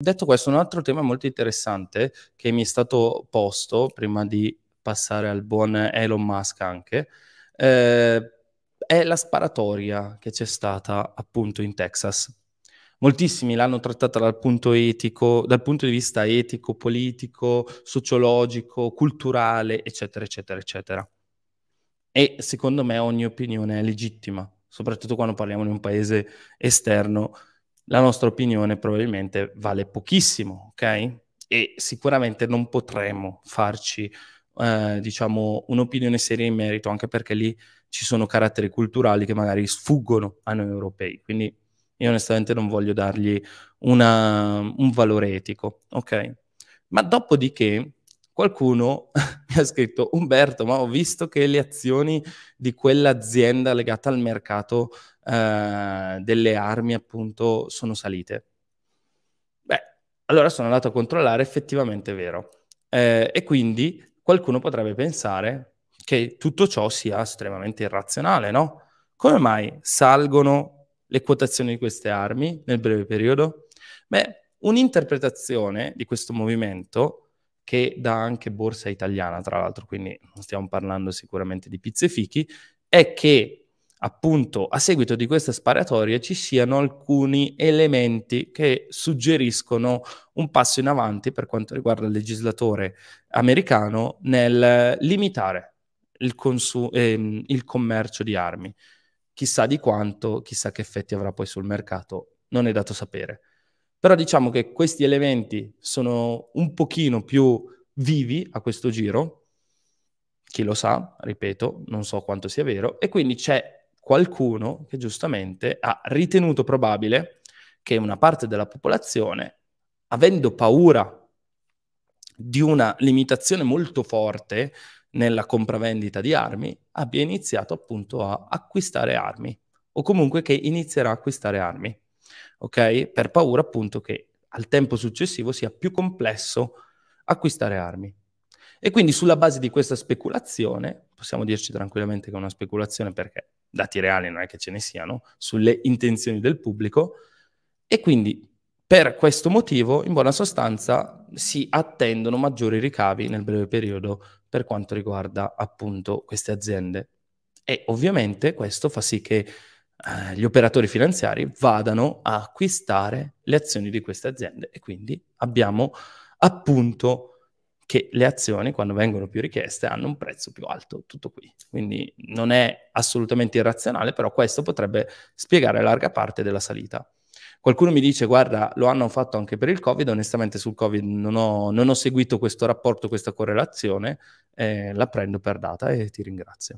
Detto questo, un altro tema molto interessante che mi è stato posto prima di passare al buon Elon Musk anche, eh, è la sparatoria che c'è stata appunto in Texas. Moltissimi l'hanno trattata dal punto etico, dal punto di vista etico, politico, sociologico, culturale, eccetera, eccetera, eccetera. E secondo me ogni opinione è legittima, soprattutto quando parliamo di un paese esterno. La nostra opinione probabilmente vale pochissimo, ok? E sicuramente non potremo farci, eh, diciamo, un'opinione seria in merito, anche perché lì ci sono caratteri culturali che magari sfuggono a noi europei. Quindi io onestamente non voglio dargli una, un valore etico, ok? Ma dopodiché qualcuno mi ha scritto Umberto, ma ho visto che le azioni di quell'azienda legata al mercato eh, delle armi appunto sono salite. Beh, allora sono andato a controllare, effettivamente è vero. Eh, e quindi qualcuno potrebbe pensare che tutto ciò sia estremamente irrazionale, no? Come mai salgono le quotazioni di queste armi nel breve periodo? Beh, un'interpretazione di questo movimento, che dà anche borsa italiana, tra l'altro, quindi stiamo parlando sicuramente di pizze fichi, è che appunto a seguito di questa sparatoria ci siano alcuni elementi che suggeriscono un passo in avanti per quanto riguarda il legislatore americano nel limitare il, consu- ehm, il commercio di armi chissà di quanto, chissà che effetti avrà poi sul mercato, non è dato sapere. Però diciamo che questi elementi sono un pochino più vivi a questo giro, chi lo sa, ripeto, non so quanto sia vero, e quindi c'è qualcuno che giustamente ha ritenuto probabile che una parte della popolazione, avendo paura di una limitazione molto forte nella compravendita di armi, abbia iniziato appunto a acquistare armi o comunque che inizierà a acquistare armi, ok? Per paura appunto che al tempo successivo sia più complesso acquistare armi. E quindi sulla base di questa speculazione, possiamo dirci tranquillamente che è una speculazione perché dati reali non è che ce ne siano, sulle intenzioni del pubblico, e quindi per questo motivo, in buona sostanza, si attendono maggiori ricavi nel breve periodo per quanto riguarda appunto queste aziende. E ovviamente questo fa sì che eh, gli operatori finanziari vadano a acquistare le azioni di queste aziende e quindi abbiamo appunto che le azioni quando vengono più richieste hanno un prezzo più alto, tutto qui. Quindi non è assolutamente irrazionale, però questo potrebbe spiegare larga parte della salita. Qualcuno mi dice, guarda, lo hanno fatto anche per il Covid, onestamente sul Covid non ho, non ho seguito questo rapporto, questa correlazione, eh, la prendo per data e ti ringrazio.